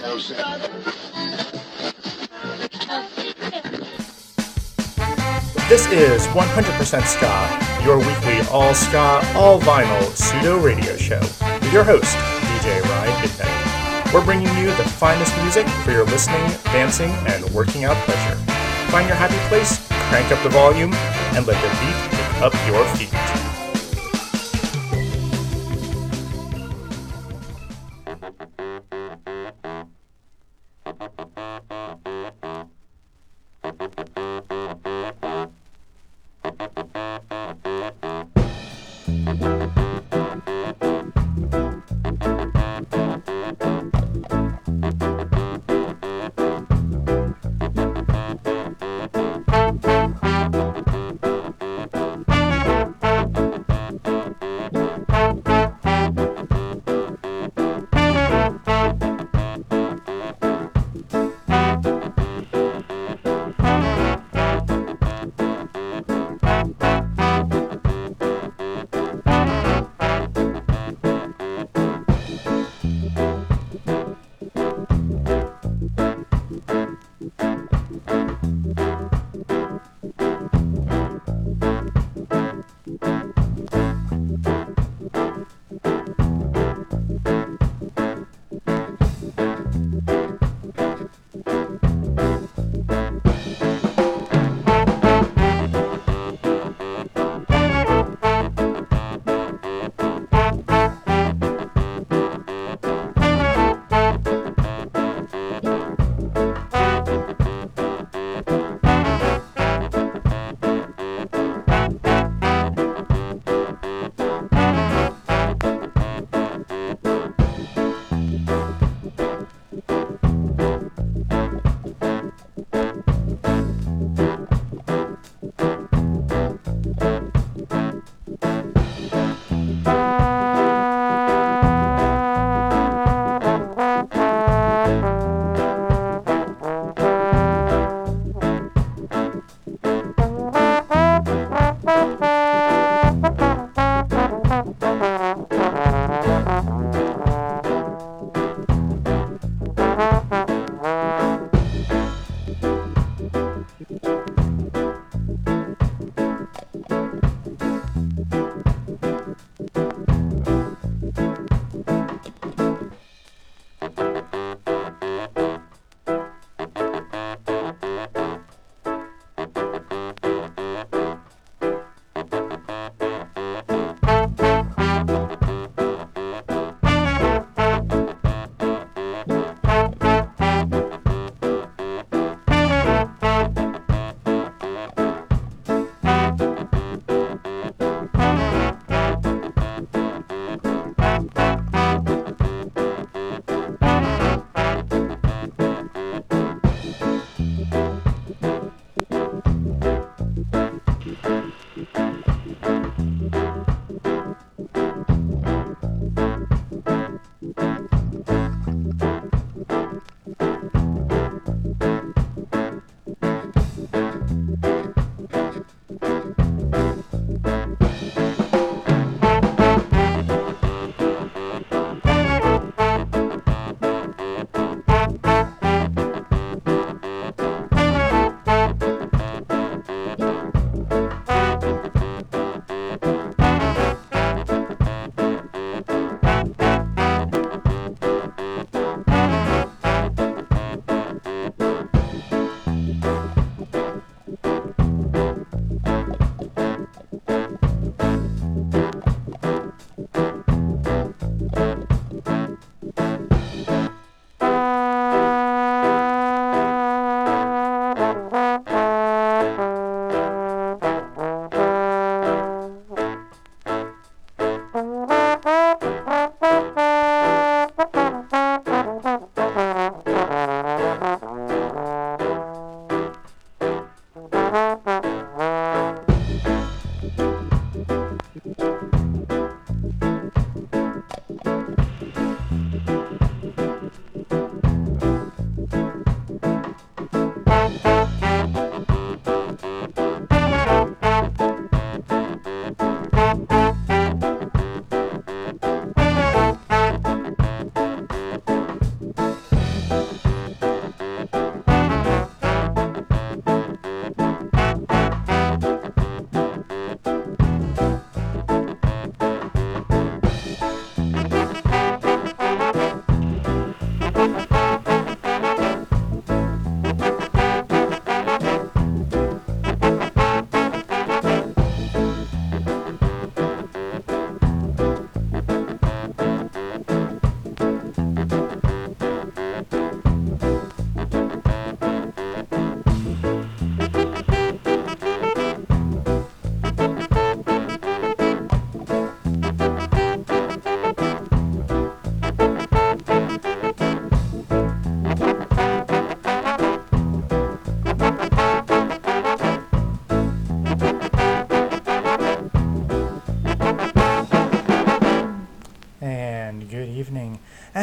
This is 100% Ska, your weekly all ska, all vinyl pseudo radio show with your host, DJ Ryan Midnight. We're bringing you the finest music for your listening, dancing, and working out pleasure. Find your happy place, crank up the volume, and let the beat pick up your feet.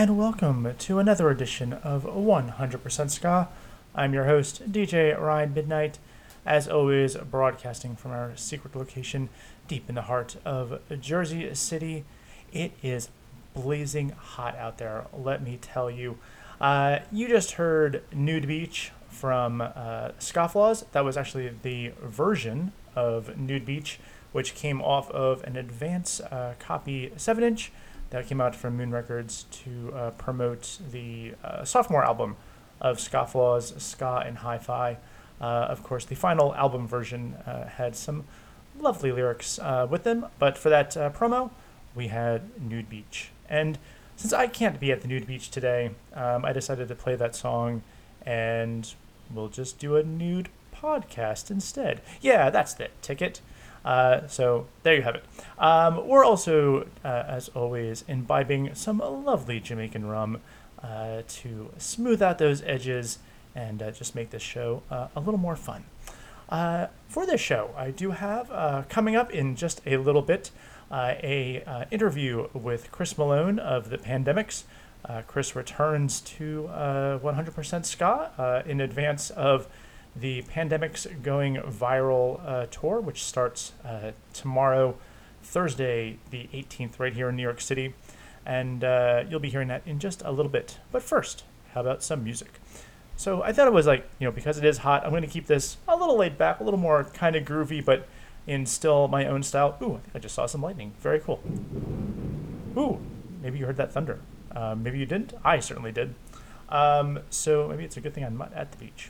And welcome to another edition of 100% Ska. I'm your host, DJ Ryan Midnight, as always, broadcasting from our secret location deep in the heart of Jersey City. It is blazing hot out there, let me tell you. Uh, you just heard Nude Beach from uh, Scofflaws. That was actually the version of Nude Beach, which came off of an advance uh, copy 7 inch that came out from Moon Records to uh, promote the uh, sophomore album of Scofflaws, Ska in Hi-Fi. Uh, of course, the final album version uh, had some lovely lyrics uh, with them, but for that uh, promo, we had Nude Beach. And since I can't be at the Nude Beach today, um, I decided to play that song and we'll just do a nude podcast instead. Yeah, that's the ticket. Uh, so there you have it. Um, we're also, uh, as always, imbibing some lovely Jamaican rum uh, to smooth out those edges and uh, just make this show uh, a little more fun. For this show, I do have coming up in just a little bit a interview with Chris Malone of the Pandemics. Chris returns to 100% Ska in advance of the Pandemic's Going Viral uh, tour, which starts uh, tomorrow, Thursday, the 18th, right here in New York City. And uh, you'll be hearing that in just a little bit. But first, how about some music? So I thought it was like, you know, because it is hot, I'm going to keep this a little laid back, a little more kind of groovy, but in still my own style. Ooh, I think I just saw some lightning. Very cool. Ooh, maybe you heard that thunder. Uh, maybe you didn't. I certainly did. Um, so maybe it's a good thing I'm not at the beach.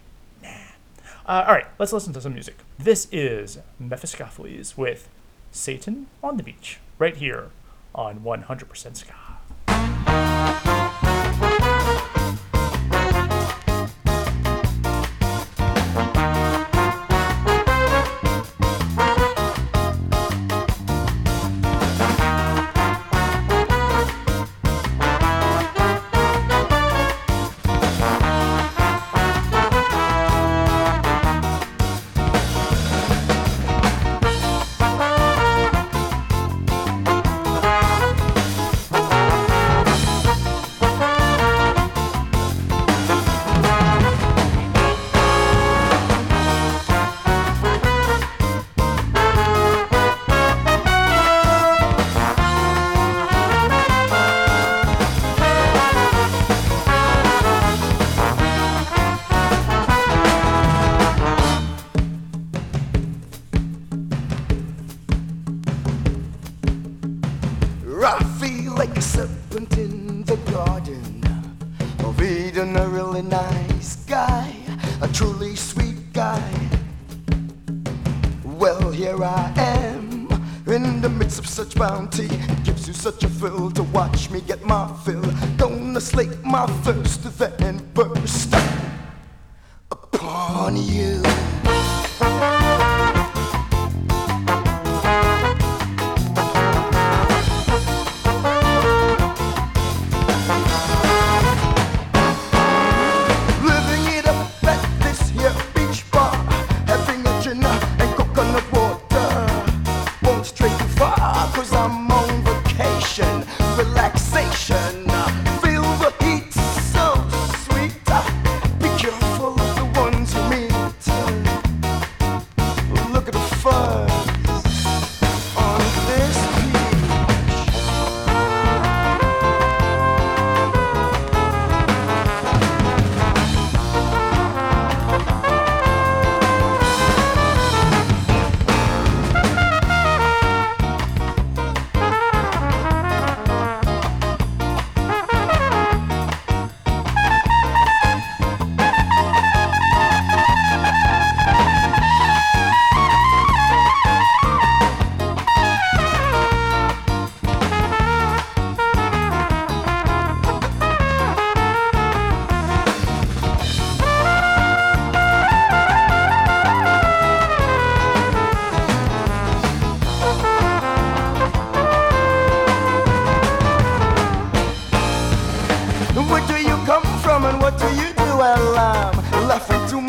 Uh, all right, let's listen to some music. This is Mephistopheles with Satan on the Beach, right here on 100% Ska. I'm laughing to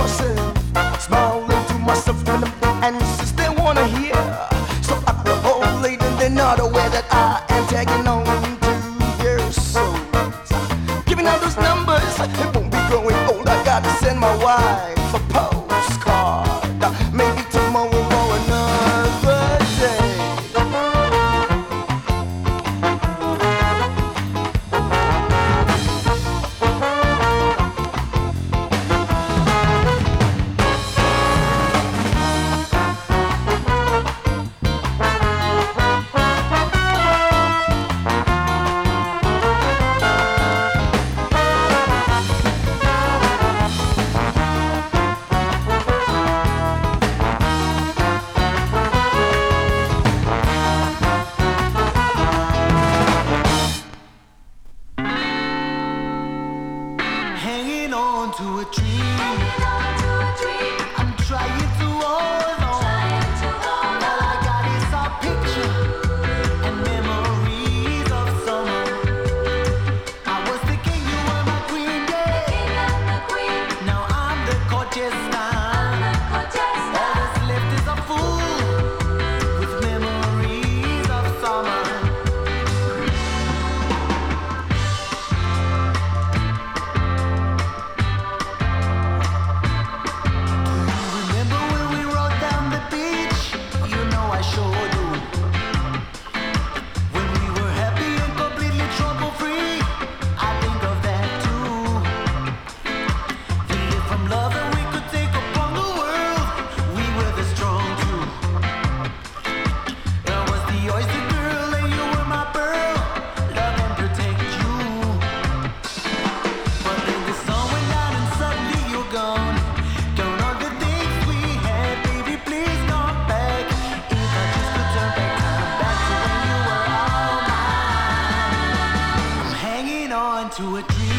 to a dream.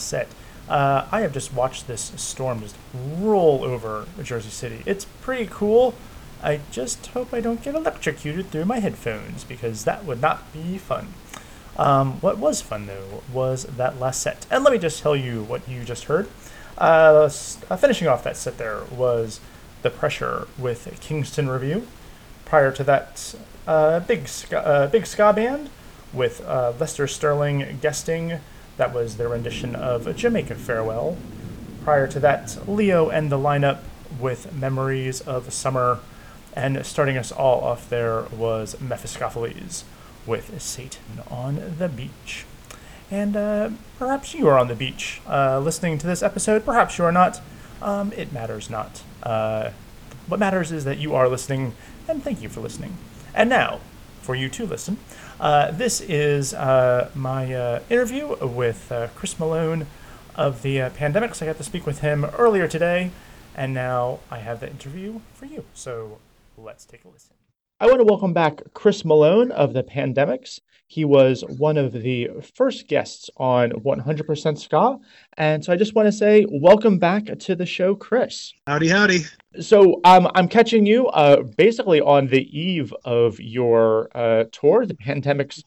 Set, uh, I have just watched this storm just roll over Jersey City. It's pretty cool. I just hope I don't get electrocuted through my headphones because that would not be fun. Um, what was fun though was that last set. And let me just tell you what you just heard. Uh, uh, finishing off that set there was The Pressure with Kingston Review. Prior to that, uh, big, ska, uh, big ska band with uh, Lester Sterling guesting. That was their rendition of a Jamaica Farewell. Prior to that, Leo and the lineup with Memories of Summer. And starting us all off there was Mephistopheles with Satan on the Beach. And uh, perhaps you are on the beach uh, listening to this episode. Perhaps you are not. Um, it matters not. Uh, what matters is that you are listening, and thank you for listening. And now, for you to listen, uh, this is uh, my uh, interview with uh, Chris Malone of the uh, Pandemics. I got to speak with him earlier today, and now I have the interview for you. So let's take a listen. I want to welcome back Chris Malone of the Pandemics. He was one of the first guests on 100% Ska. And so I just want to say welcome back to the show, Chris. Howdy, howdy. So um, I'm catching you uh, basically on the eve of your uh, tour, the Pandemics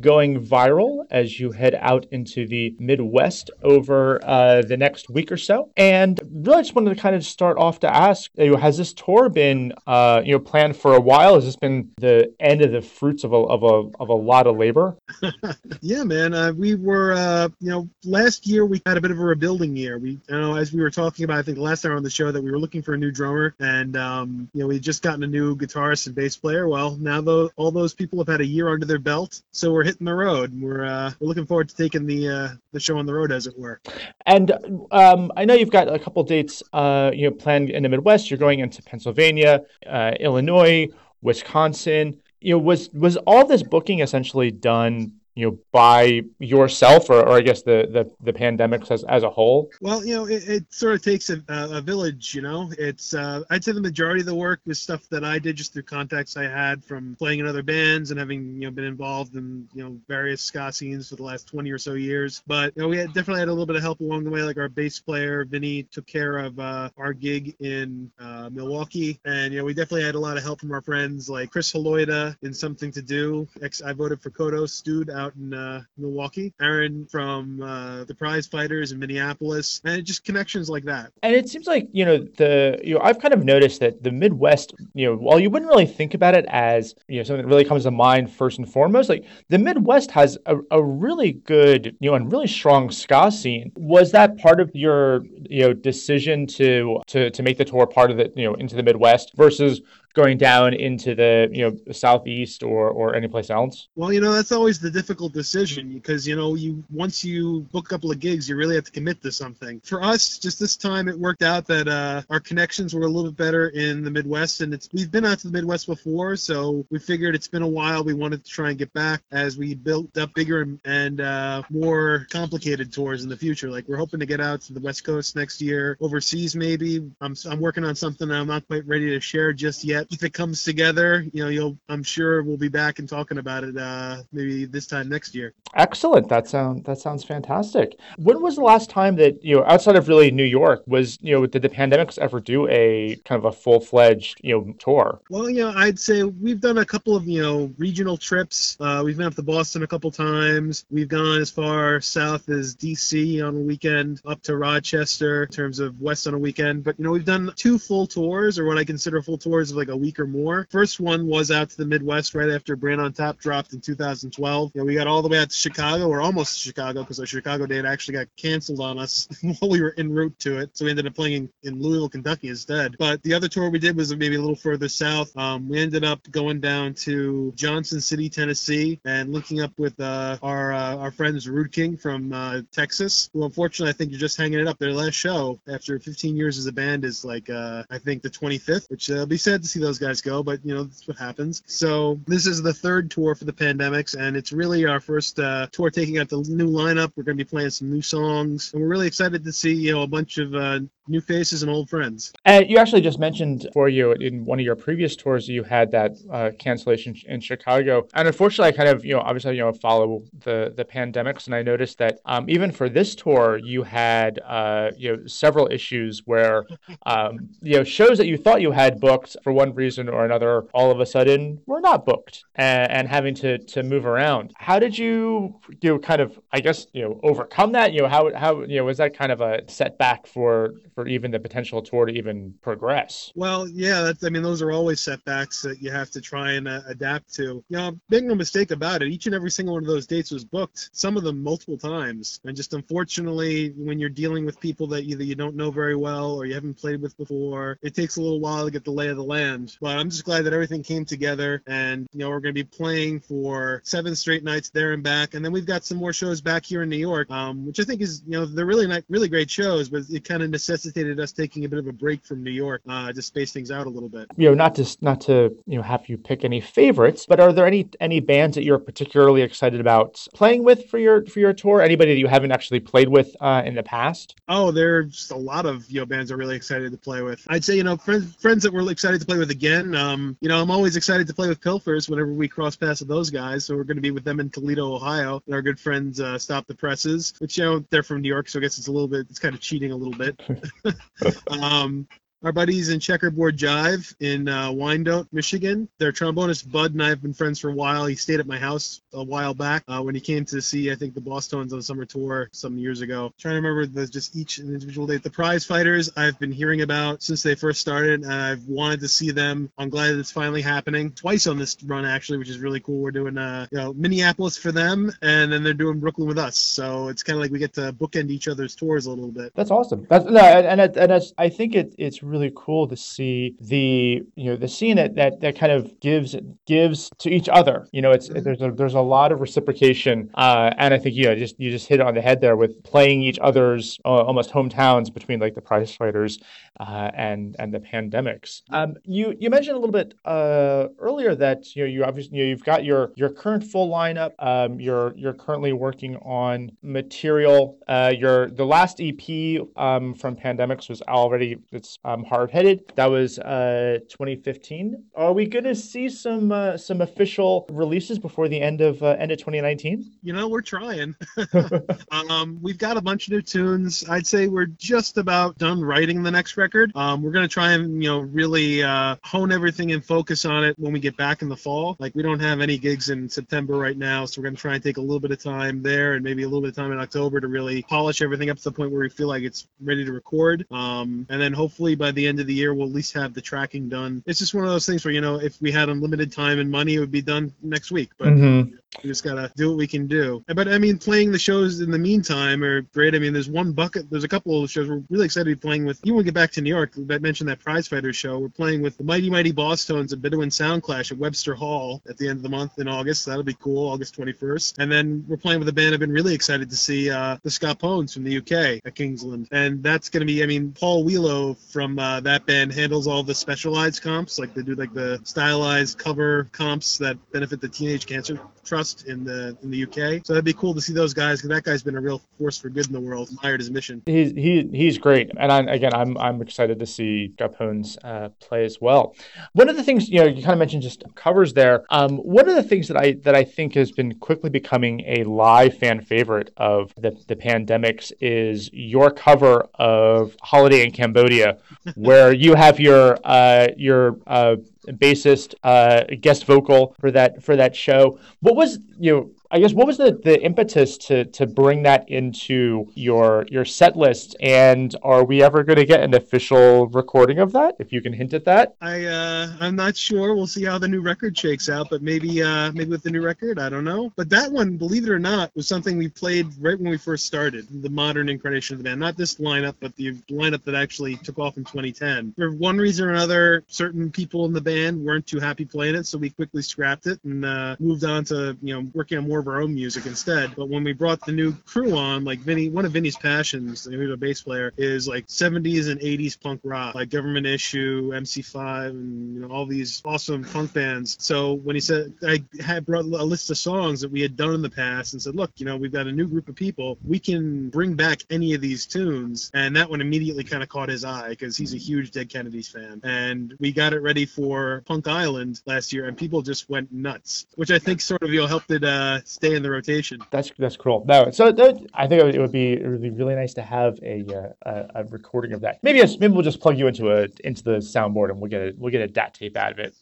going viral as you head out into the Midwest over uh, the next week or so. And really, just wanted to kind of start off to ask: you know, Has this tour been uh, you know planned for a while? Has this been the end of the fruits of a of a of a lot of labor? yeah, man. Uh, we were uh, you know last year we had a bit of a rebuilding year. We you know as we were talking about I think last time on the show that we were looking for a new drummer and um, you know we just gotten a new guitarist and bass player. Well, now though all those people have had a year under their belt, so we're hitting the road. We're uh, we're looking forward to taking the uh, the show on the road, as it were. And um, I know you've got a couple dates, uh, you know, planned in the Midwest. You're going into Pennsylvania, uh, Illinois, Wisconsin. You know, was was all this booking essentially done you know by yourself or, or i guess the the, the pandemics as, as a whole? Well you know it, it sort of takes a, a, village you know? It's uh, i'd say the majority of the work was stuff that i did just through contacts i had from playing in other bands and having you know been involved in you know various ska scenes for the last 20 or so years. But you know we had, definitely had a little bit of help along the way. Like our bass player vinny took care of uh, our gig in uh, milwaukee. And you know we definitely had a lot of help from our friends like chris Haloida in something to do. Ex i voted for kodos dude out out in uh, Milwaukee, Aaron from uh, the Prize Fighters in Minneapolis, and just connections like that. And it seems like you know the you know I've kind of noticed that the Midwest, you know, while you wouldn't really think about it as you know something that really comes to mind first and foremost, like the Midwest has a, a really good you know and really strong ska scene. Was that part of your you know decision to to to make the tour part of the you know into the Midwest versus going down into the you know southeast or or any place else? Well, you know that's always the difficult decision because you know you once you book a couple of gigs, you really have to commit to something. For us, just this time it worked out that uh, our connections were a little bit better in the Midwest, and it's we've been out to the Midwest before, so we figured it's been a while. We wanted to try and get back as we built up bigger and, and uh, more complicated tours in the future. Like we're hoping to get out to the West Coast next year, overseas maybe. I'm I'm working on something I'm not quite ready to share just yet but if it comes together, you know, you'll I'm sure we'll be back and talking about it uh, maybe this time next year. Excellent. That sound that sounds fantastic. When was the last time that you know, outside of really New York, was you know, did the pandemics ever do a kind of a full fledged you know tour? Well, you know, I'd say we've done a couple of you know regional trips. Uh, we've been up to Boston a couple times. We've gone as far south as D.C. on a weekend, up to Rochester in terms of west on a weekend. But you know, we've done two full tours, or what I consider full tours of like a week or more. First one was out to the Midwest right after Brand on Top dropped in 2012. You know, we got all the way out to Chicago, or almost to Chicago, because our Chicago date actually got canceled on us while we were en route to it. So we ended up playing in, in Louisville, Kentucky instead. But the other tour we did was maybe a little further south. Um, we ended up going down to Johnson City, Tennessee, and linking up with uh, our uh, our friends Rude King from uh, Texas, who unfortunately I think you're just hanging it up. Their last show after 15 years as a band is like uh, I think the 25th, which uh, it'll be sad to see those guys go, but you know that's what happens. So this is the third tour for the Pandemics, and it's really our first uh, tour taking out the new lineup. We're going to be playing some new songs, and we're really excited to see you know a bunch of uh, new faces and old friends. You actually just mentioned for you in one of your previous tours you had that uh, cancellation in Chicago, and unfortunately, I kind of you know obviously you know follow the the pandemics, and I noticed that um, even for this tour you had uh, you know several issues where um, you know shows that you thought you had booked for one reason or another all of a sudden were not booked and, and having to to move around. How did you you know, kind of I guess you know overcome that? You know how how you know was that kind of a setback for for even the potential tour to even progress? Well, yeah, I mean, those are always setbacks that you have to try and uh, adapt to. You know, make no mistake about it, each and every single one of those dates was booked, some of them multiple times. And just unfortunately, when you're dealing with people that either you don't know very well or you haven't played with before, it takes a little while to get the lay of the land. But I'm just glad that everything came together and, you know, we're going to be playing for seven straight nights there and back. And then we've got some more shows back here in New York, um, which I think is, you know, they're really not really great shows, but it kind of necessitated us taking a bit of a break from New York uh, to space things out a little bit. You know, not to not to you know have you pick any favorites, but are there any any bands that you're particularly excited about playing with for your for your tour? Anybody that you haven't actually played with uh, in the past? Oh, there's a lot of you know bands I'm really excited to play with. I'd say you know friends friends that we're excited to play with again. Um, you know, I'm always excited to play with Pilfers whenever we cross paths with those guys. So we're going to be with them in Toledo, Ohio. And our good friends uh, Stop the Presses, which you know they're from New York, so I guess it's a little bit it's kind of cheating a little bit. um, our buddies in Checkerboard Jive in uh, Wyandotte, Michigan. Their trombonist Bud and I have been friends for a while. He stayed at my house a while back uh, when he came to see, I think, the Bosstones on a summer tour some years ago. trying to remember the, just each individual date. The Prize Fighters I've been hearing about since they first started, and I've wanted to see them. I'm glad it's finally happening. Twice on this run actually, which is really cool. We're doing uh, you know Minneapolis for them, and then they're doing Brooklyn with us. So it's kind of like we get to bookend each other's tours a little bit. That's awesome. That's no, and and, and I think it, it's really cool to see the you know the scene that that, that kind of gives gives to each other. You know, it's there's a there's a lot of reciprocation, uh, and I think you know just you just hit it on the head there with playing each other's uh, almost hometowns between like the prize fighters uh, and and the pandemics. Um, you you mentioned a little bit uh, earlier that you know you obviously you know, you've got your your current full lineup. Um, you're you're currently working on material. Uh, your the last EP um, from pandemics was already it's um, hard headed. That was uh, 2015. Are we going to see some uh, some official releases before the end of uh, end of 2019? You know, we're trying. um, we've got a bunch of new tunes. I'd say we're just about done writing the next record. Um, we're gonna try and you know really uh, hone everything and focus on it when we get back in the fall. Like we don't have any gigs in September right now, so we're gonna try and take a little bit of time there and maybe a little bit of time in October to really polish everything up to the point where we feel like it's ready to record. Um, and then hopefully by the end of the year we'll at least have the tracking done. It's just one of those things where you know if we had unlimited time and money, it would be done next week. But Mhm. we just gotta do what we can do. But I mean, playing the shows in the meantime are great. I mean, there's one bucket. There's a couple of shows we're really excited to be playing with. Even when we get back to New York, I mentioned that Prize Fighter show. We're playing with the Mighty Mighty Bosstones at Bedouin Soundclash at Webster Hall at the end of the month in August. That'll be cool, August 21st. And then we're playing with a band I've been really excited to see, uh, the Scopones from the UK at Kingsland. And that's going to be, I mean, Paul Wheelo from uh, that band handles all the specialized comps, like they do like the stylized cover comps that benefit the Teenage Cancer Trust in the in the UK. So that'd be cool to see those guys because that guy's been a real force for good in the world. Admired his mission. He's he, he's great, and I, again, I'm I'm excited to see Gapones uh, play as well. One of the things you know you kind of mentioned just covers there. Um, one of the things that I that I think has been quickly becoming a live fan favorite of the the pandemics is your cover of Holiday in Cambodia, where you have your uh, your uh, bassist uh, guest vocal for that for that show. What was you know I guess what was the, the impetus to to bring that into your your set list? And are we ever going to get an official recording of that? If you can hint at that. I uh, I'm not sure. We'll see how the new record shakes out, but maybe uh, maybe with the new record, I don't know. But that one, believe it or not, was something we played right when we first started the modern incarnation of the band. Not this lineup, but the lineup that actually took off in 2010. For one reason or another, certain people in the band weren't too happy playing it, so we quickly scrapped it and uh, moved on to you know working on more of our own music instead. But when we brought the new crew on, like Vinny, one of Vinny's passions, the a bass player, is like 70s and 80s punk rock, like Government Issue, MC5, and you know all these awesome punk bands. So when he said I had brought a list of songs that we had done in the past and said, look, you know we've got a new group of people, we can bring back any of these tunes, and that one immediately kind of caught his eye because he's a huge Dead Kennedys fan, and we got it ready for Punk Island last year, and people just went nuts, which I think sort of you know helped it uh, stay in the rotation. That's that's cool. No, so that, I think it would be it would be really nice to have a uh, a, a recording of that. Maybe maybe we'll just plug you into a into the soundboard and we'll get a we'll get a DAT tape out of it.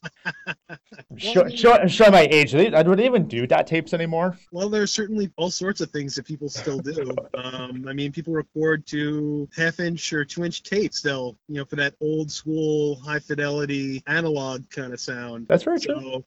show, show, my age. Do they, even do DAT tapes anymore? Well, there's certainly all sorts of things that people still do. um, I mean, people record to half inch or two inch tapes still, you know, for that old school high fidelity analog kind of sound. That's very so, true.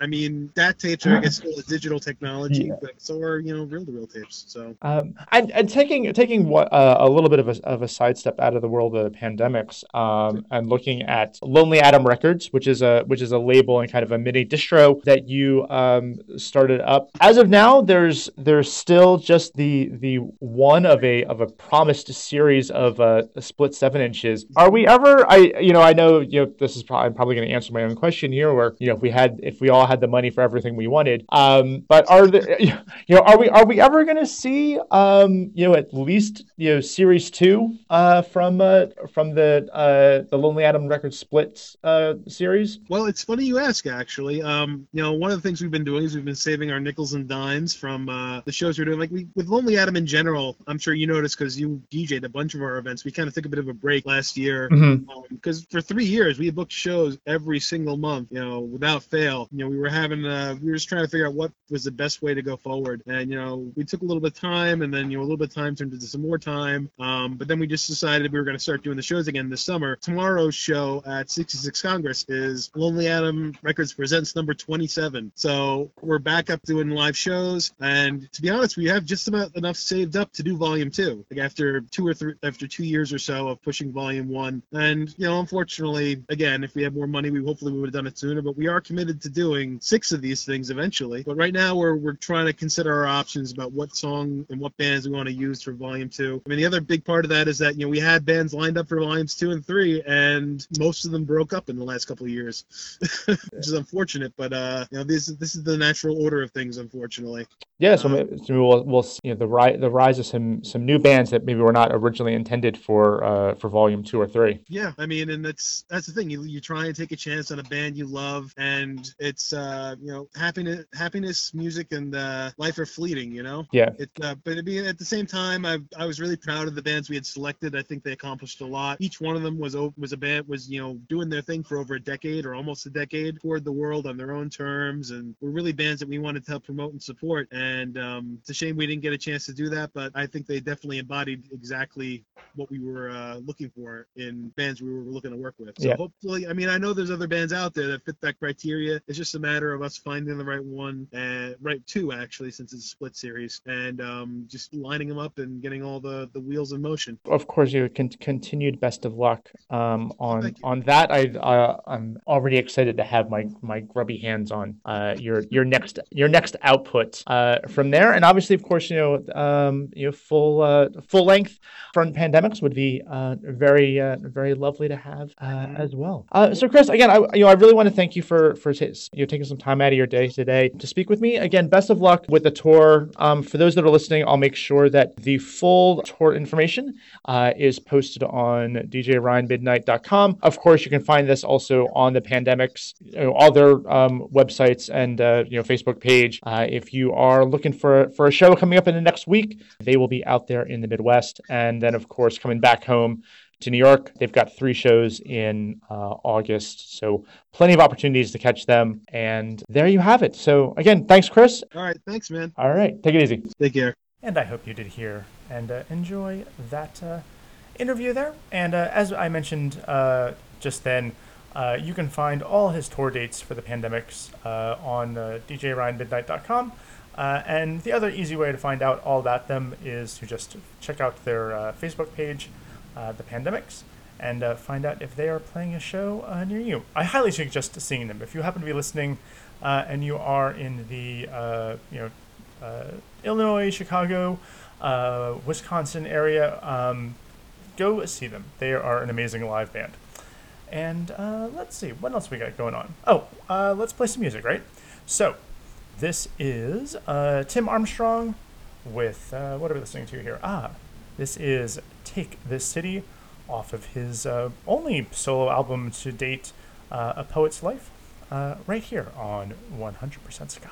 I mean, DAT tapes are I guess still a digital technology, yeah. but so are you know reel to reel tapes. So um, and, and taking taking what uh, a little bit of a, of a sidestep out of the world of the pandemics um, and looking at Lonely Atom Records, which is a which is a label and kind of a mini distro that you um, started up. As of now, there's there's still just the the one of a of a promised series of uh, split seven inches. Are we ever? I you know I know you know this is probably I'm probably going to answer my own question here, where you know if we had if we all had the money for everything we wanted. Um, but are there you know are we are we ever going to see um, you know at least you know series two uh, from uh, from the uh, the Lonely Atom Records splits uh, series? Well, it's funny you ask. Actually, um, you know one of the things we've been doing is we've been saving our nickels and dimes from uh, the shows we're doing. Like we, with Lonely Atom in general, I'm sure you noticed because you DJed a bunch of our events. We kind of took a bit of a break last year because Mhm. um, for three years we booked shows every single month, you know, without fail. You know, we were having uh, we were just trying to figure out what was the best way to go forward, and you know, we took a little bit of time, and then you know, a little bit of time turned into some more time. Um, but then we just decided we were going to start doing the shows again this summer. Tomorrow's show at 66 Congress is Lonely Atom Records presents number 27. So we're back up doing live shows, and to be honest, we have just about enough saved up to do Volume Two. Like after two or three, after two years or so of pushing Volume One, and you know, unfortunately, again, if we had more money, we hopefully we would have done it sooner. But we are committed to doing six of these things eventually. But right now, we're we're trying to consider our options about what song and what bands we want to use for Volume Two. I mean, the other big part of that is that you know we had bands lined up for Volumes Two and Three, and most of them broke up in the last couple of years, which is unfortunate. But uh, you know, this is this is the natural order of things, unfortunately. Yeah, so, maybe- so we'll we'll see, you know the rise the rise of some some new bands that maybe were not originally intended for uh, for volume two or three. Yeah, I mean, and that's that's the thing. You you try and take a chance on a band you love, and it's uh you know happiness happiness music and uh, life are fleeting. You know. Yeah. It, uh, but I mean, at the same time, I I was really proud of the bands we had selected. I think they accomplished a lot. Each one of them was was a band was you know doing their thing for over a decade or almost a decade, toured the world on their own terms, and were really bands that we wanted to help promote and support. And um, it's a shame we didn't get a chance to do that, but I think they definitely embodied exactly what we were uh, looking for in bands we were looking to work with. So Yeah. hopefully, I mean, I know there's other bands out there that fit that criteria. It's just a matter of us finding the right one, and right two actually, since it's a split series, and um, just lining them up and getting all the the wheels in motion. Of course, you con- continued best of luck um, on on that. I uh, I'm already excited to have my my grubby hands on uh, your your next your next output. Uh, uh, from there. And obviously, of course, you know, um, you know, full uh, full length front pandemics would be uh, very uh, very lovely to have uh, as well. Uh, so, Chris, again, I you know I really want to thank you for for t- you know taking some time out of your day today to speak with me. Again, best of luck with the tour. Um, for those that are listening, I'll make sure that the full tour information uh, is posted on djryanmidnight.com. Of course, you can find this also on the pandemics, you know, all their um, websites and uh, you know Facebook page. Uh, if you are looking for for a show coming up in the next week, they will be out there in the Midwest, and then of course coming back home to New York. They've got three shows in uh, August, so plenty of opportunities to catch them. And there you have it. So again, thanks, Chris. All right, thanks, man. All right, take it easy. Take care. And I hope you did hear and uh, enjoy that uh, interview there. And uh, as I mentioned uh, just then, uh, you can find all his tour dates for the pandemics uh, on uh, djryanmidnight.com. Uh, and the other easy way to find out all about them is to just check out their uh, Facebook page, uh, The Pandemics, and uh, find out if they are playing a show uh, near you. I highly suggest seeing them. If you happen to be listening uh, and you are in the you know Illinois, Chicago, Wisconsin area, um, go see them. They are an amazing live band. And let's see, what else we got going on? Oh, let's play some music, right? So, this is uh, Tim Armstrong with, uh, what are we listening to here? Ah, this is Take This City off of his uh, only solo album to date, uh, A Poet's Life, uh, right here on 100% Ska.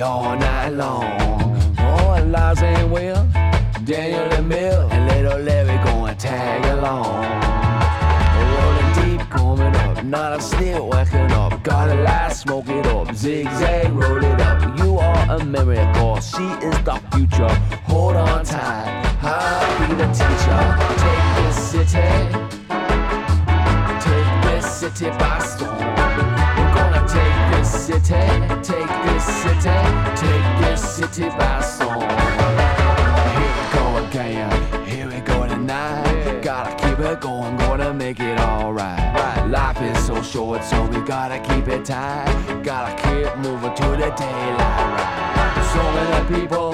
All night long. Oh, Lars and Will, Daniel and Mill, and little Larry gonna tag along. Rolling deep, coming up, not a slip, waking up. Got a light, smoke it up, zigzag, roll it up. You are a miracle, she is the future. Hold on tight, I'll be the teacher. Take this city. Take this city by storm. City, take this city, take this city by storm. Here we go again, here we go tonight. Gotta keep it going, gonna make it alright. Life is so short, so we gotta keep it tight. Gotta keep moving to the daylight. So many people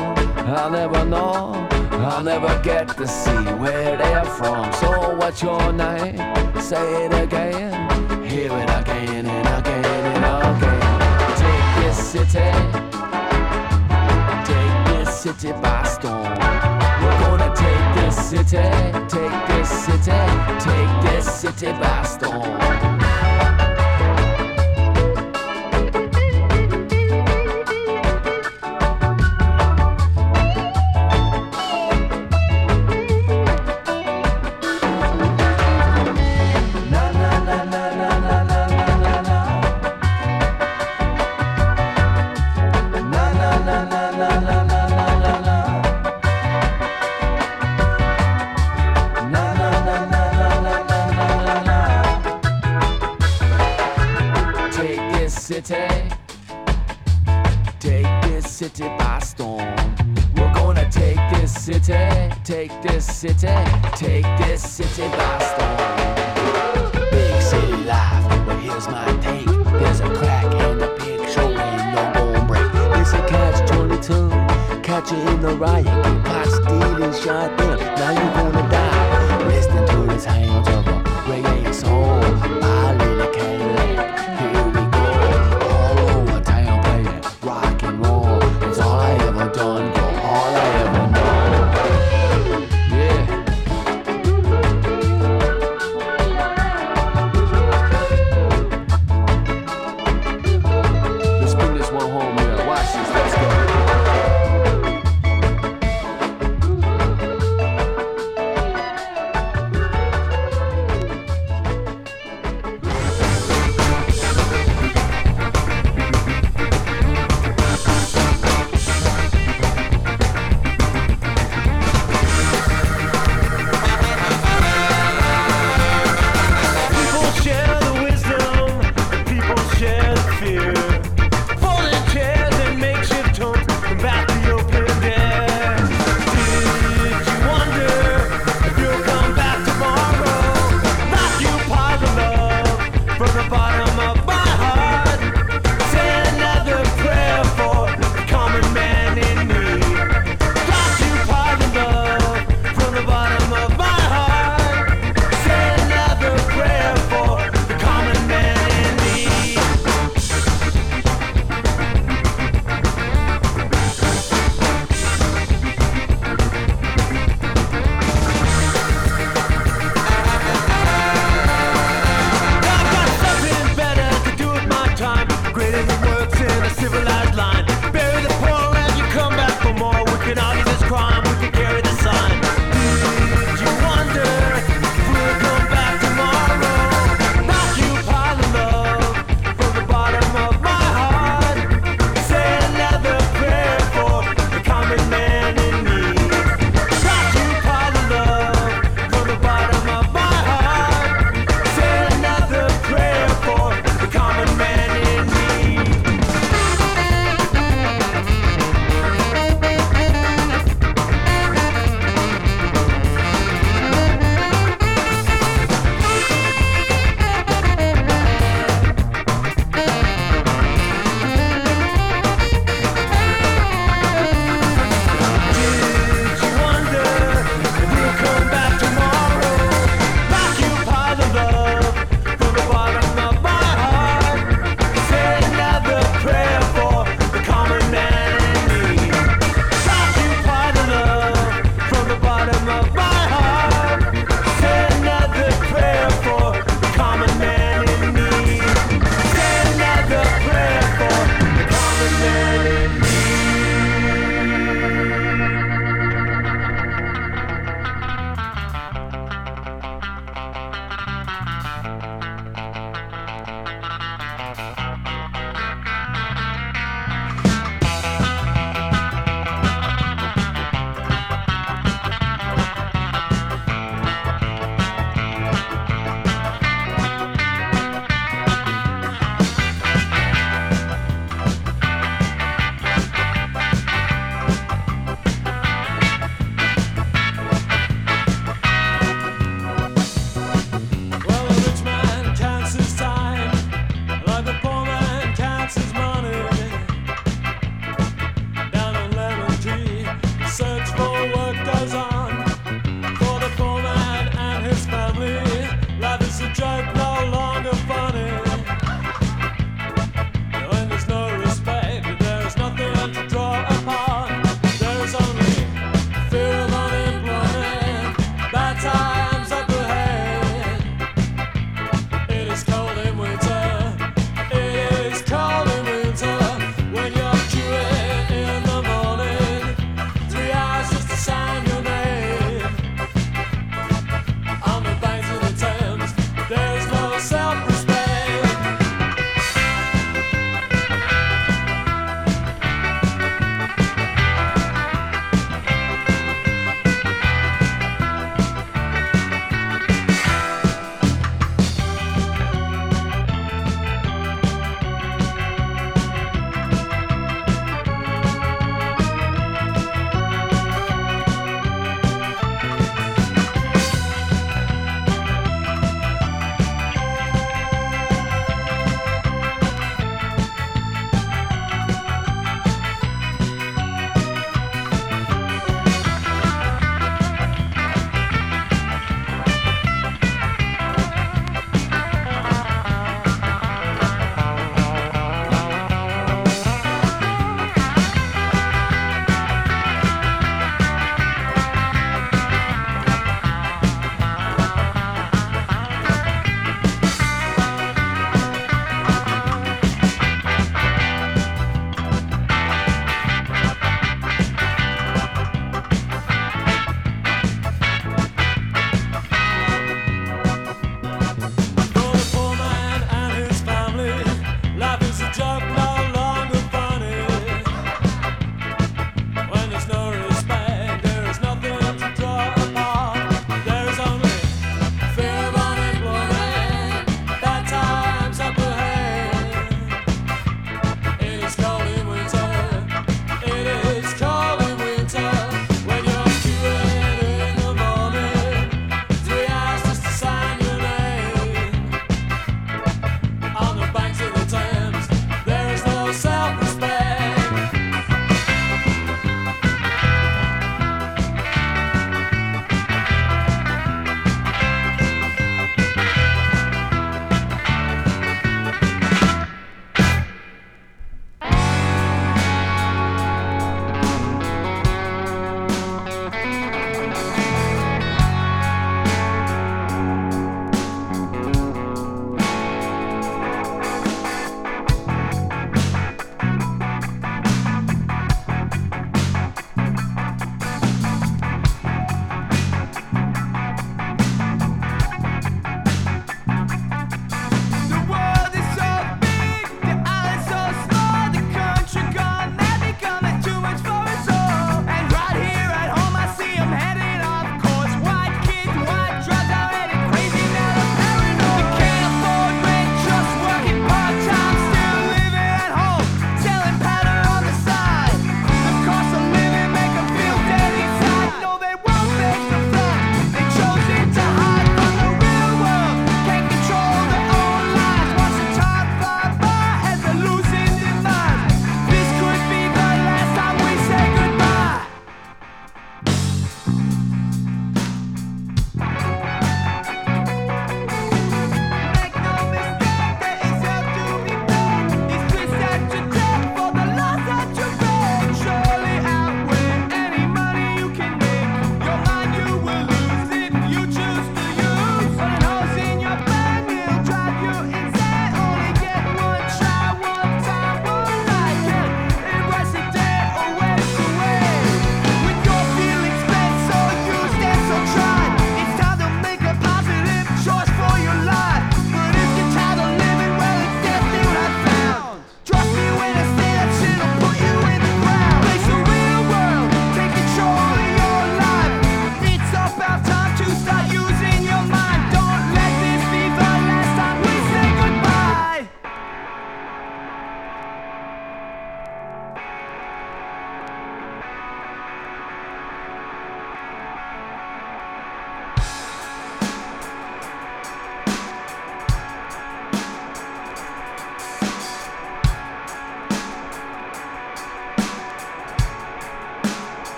I'll never know. I'll never get to see where they're from. So what's your name? Say it again. Hear it again and again. Take this city. Take this city by storm. We're gonna take this city. Take this city. Take this city by storm. City.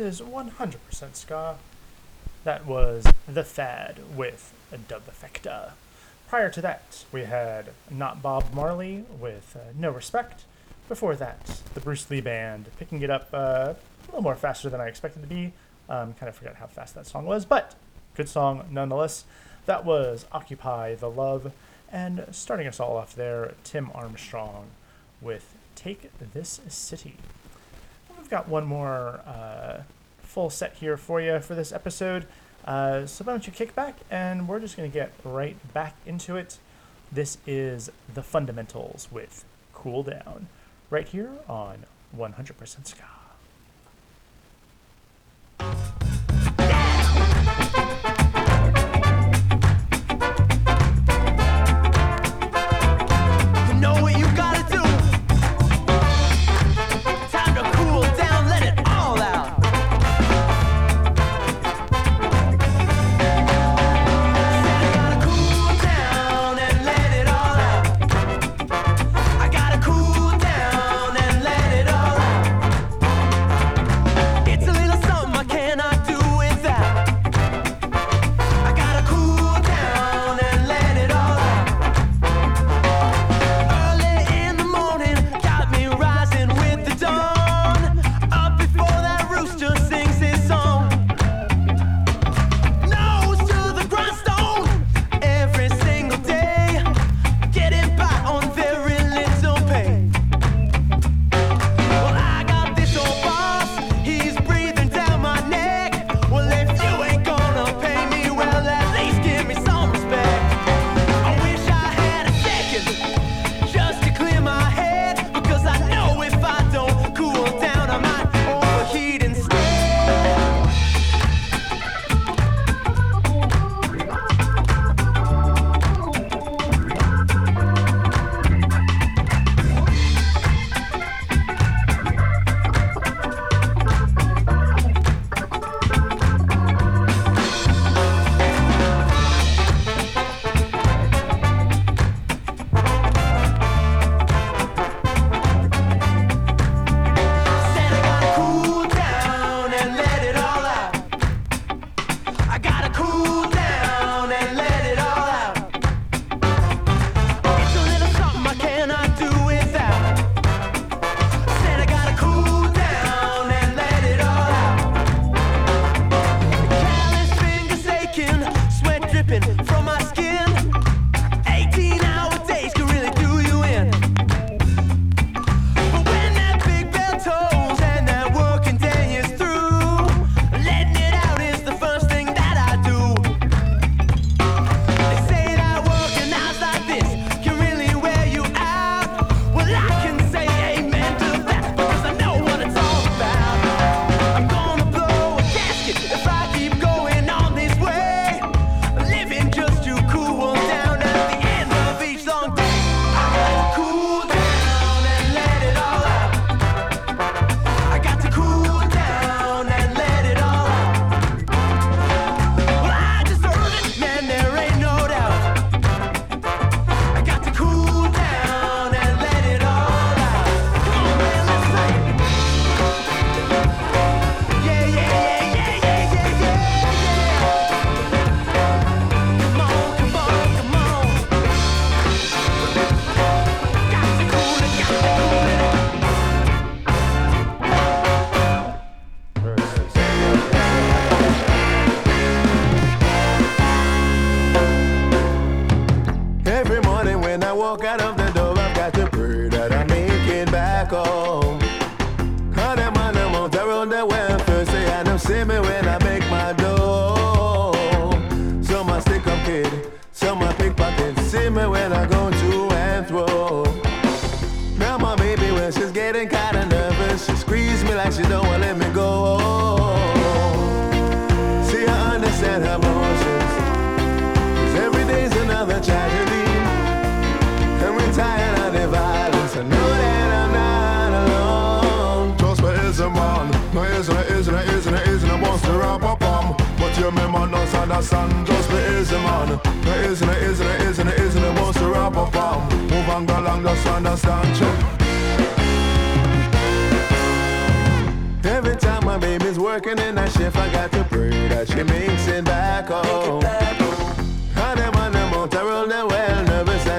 Is 100% Ska. That was The Fad with Dub Effecta. Prior to that, we had Not Bob Marley with uh, No Respect. Before that, the Bruce Lee Band picking it up uh, a little more faster than I expected to be. Um, kind of forgot how fast that song was, but good song nonetheless. That was Occupy the Love. And starting us all off there, Tim Armstrong with Take This City got one more uh, full set here for you for this episode. Uh, so why don't you kick back and we're just going to get right back into it. This is The Fundamentals with Cool Down right here on 100% Ska.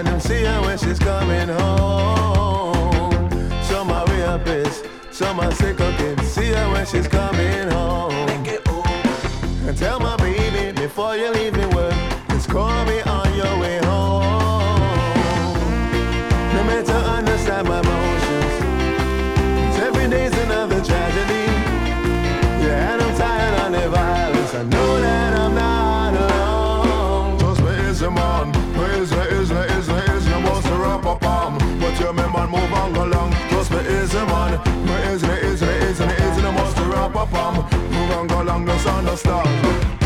I see her when she's coming home. Some are real pissed, some are sick of it. See her when she's coming home. And tell my baby before you leave me work, it's cold. house and a star.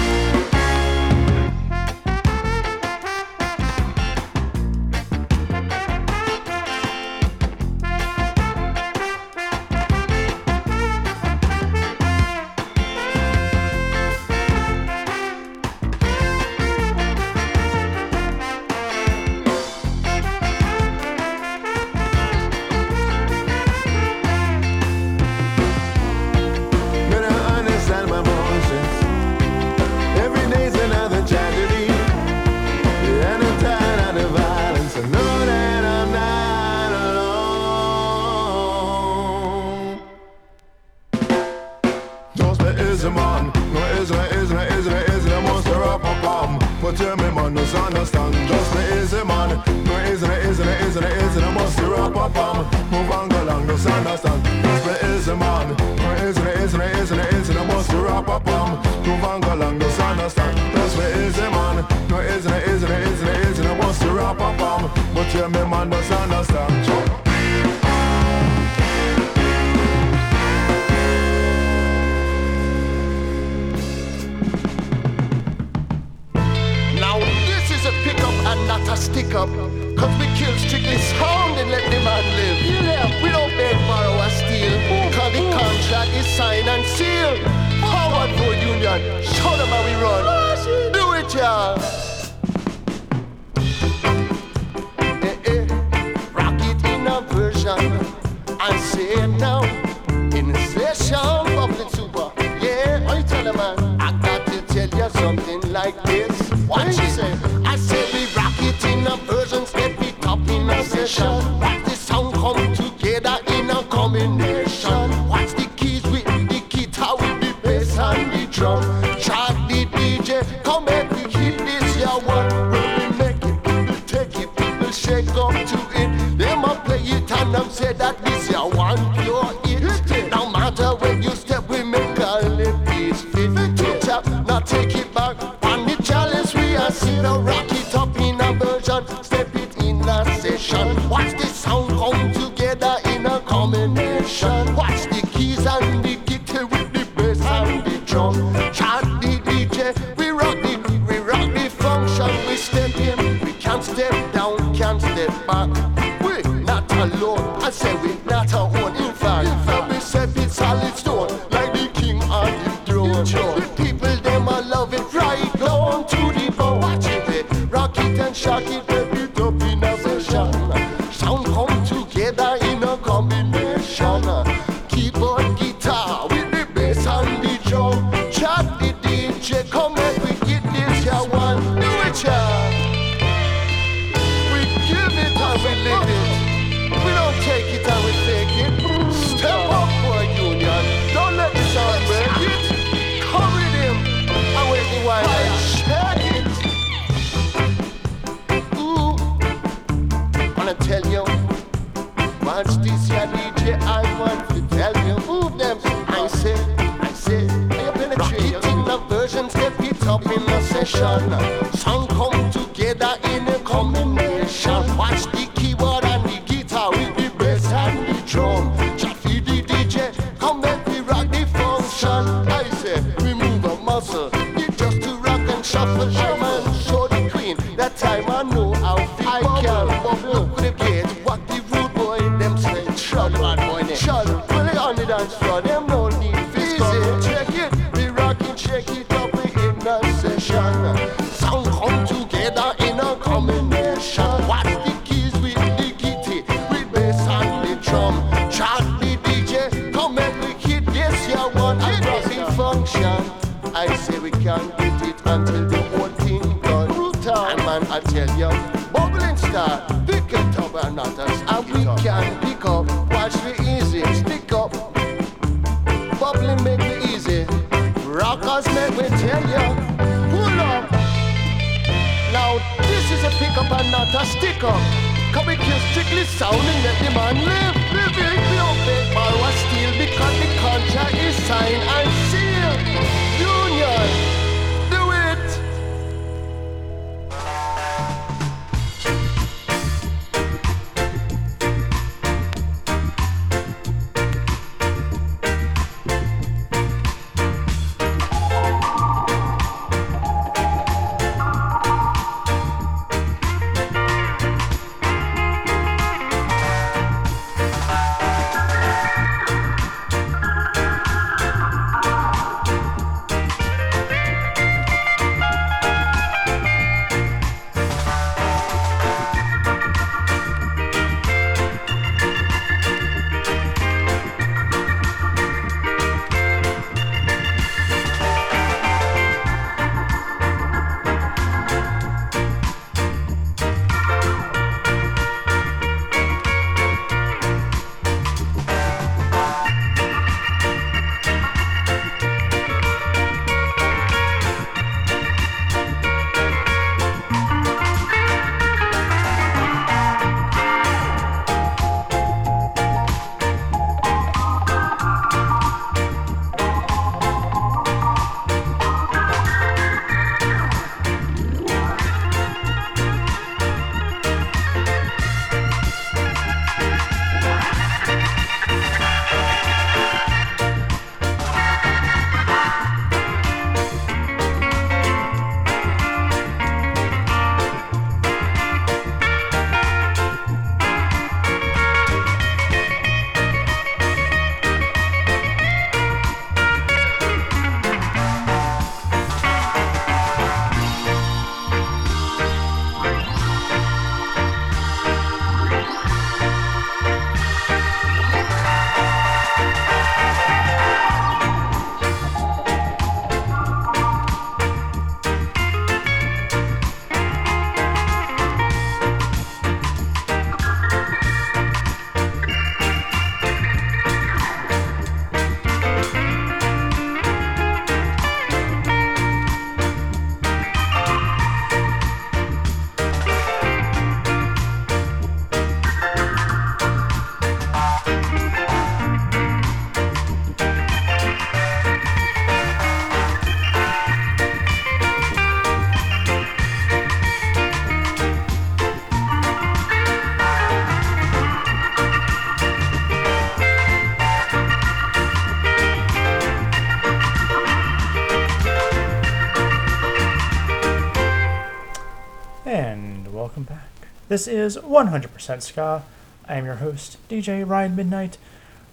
This is 100% Ska. I am your host, DJ Ryan Midnight,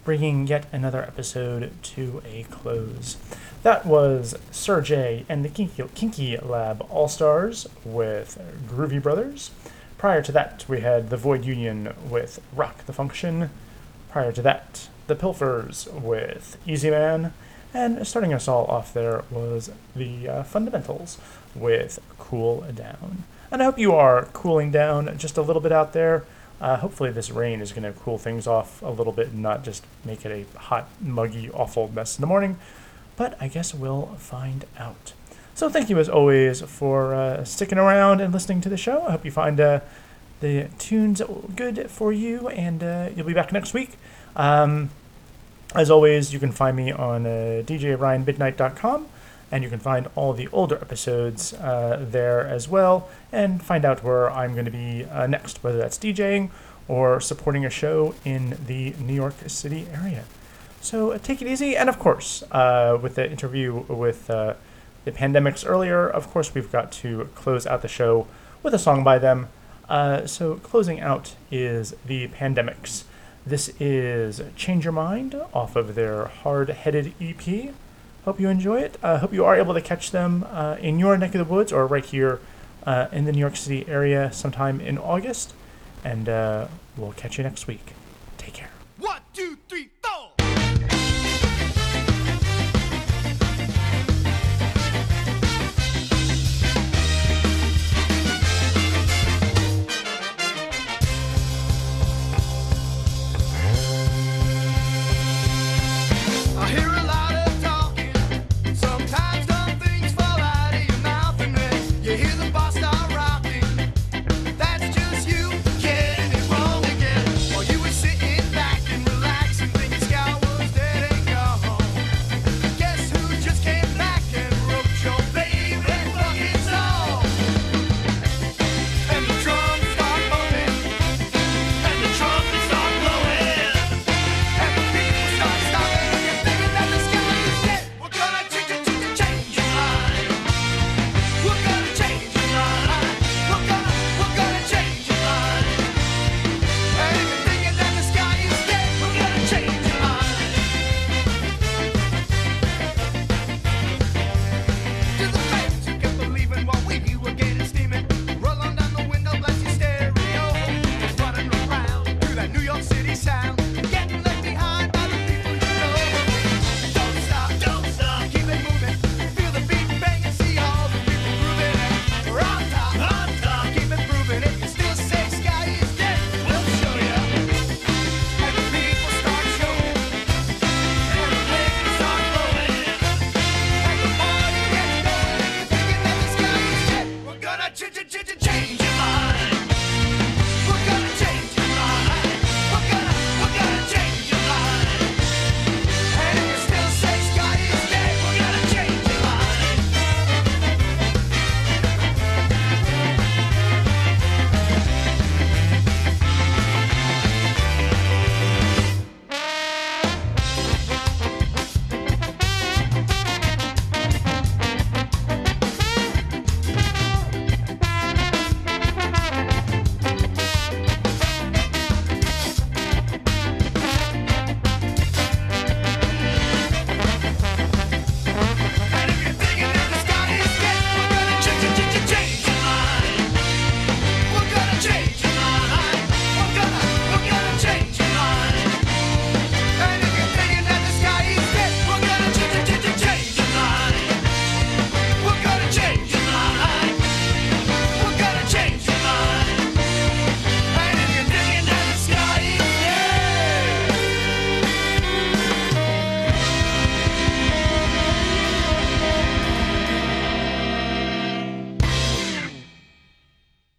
bringing yet another episode to a close. That was Sir J and the Kinky, Kinky Lab All Stars with Groovy Brothers. Prior to that, we had the Void Union with Rock the Function. Prior to that, the Pilfers with Easy Man. And starting us all off there was the uh, Fundamentals with Cool Down. And I hope you are cooling down just a little bit out there. Uh, hopefully, this rain is going to cool things off a little bit and not just make it a hot, muggy, awful mess in the morning. But I guess we'll find out. So, thank you as always for uh, sticking around and listening to the show. I hope you find uh, the tunes good for you, and uh, you'll be back next week. Um, as always, you can find me on uh, djryanmidnight.com, and you can find all the older episodes uh, there as well, and find out where I'm going to be uh, next, whether that's DJing or supporting a show in the New York City area. So uh, take it easy, and of course, uh, with the interview with uh, the Pandemics earlier, of course, we've got to close out the show with a song by them. So closing out is the Pandemics. This is Change Your Mind off of their Hard Headed EP. Hope you enjoy it. I uh, hope you are able to catch them uh, in your neck of the woods or right here uh, in the New York City area sometime in August. And uh, we'll catch you next week. Take care. One, two, three, four!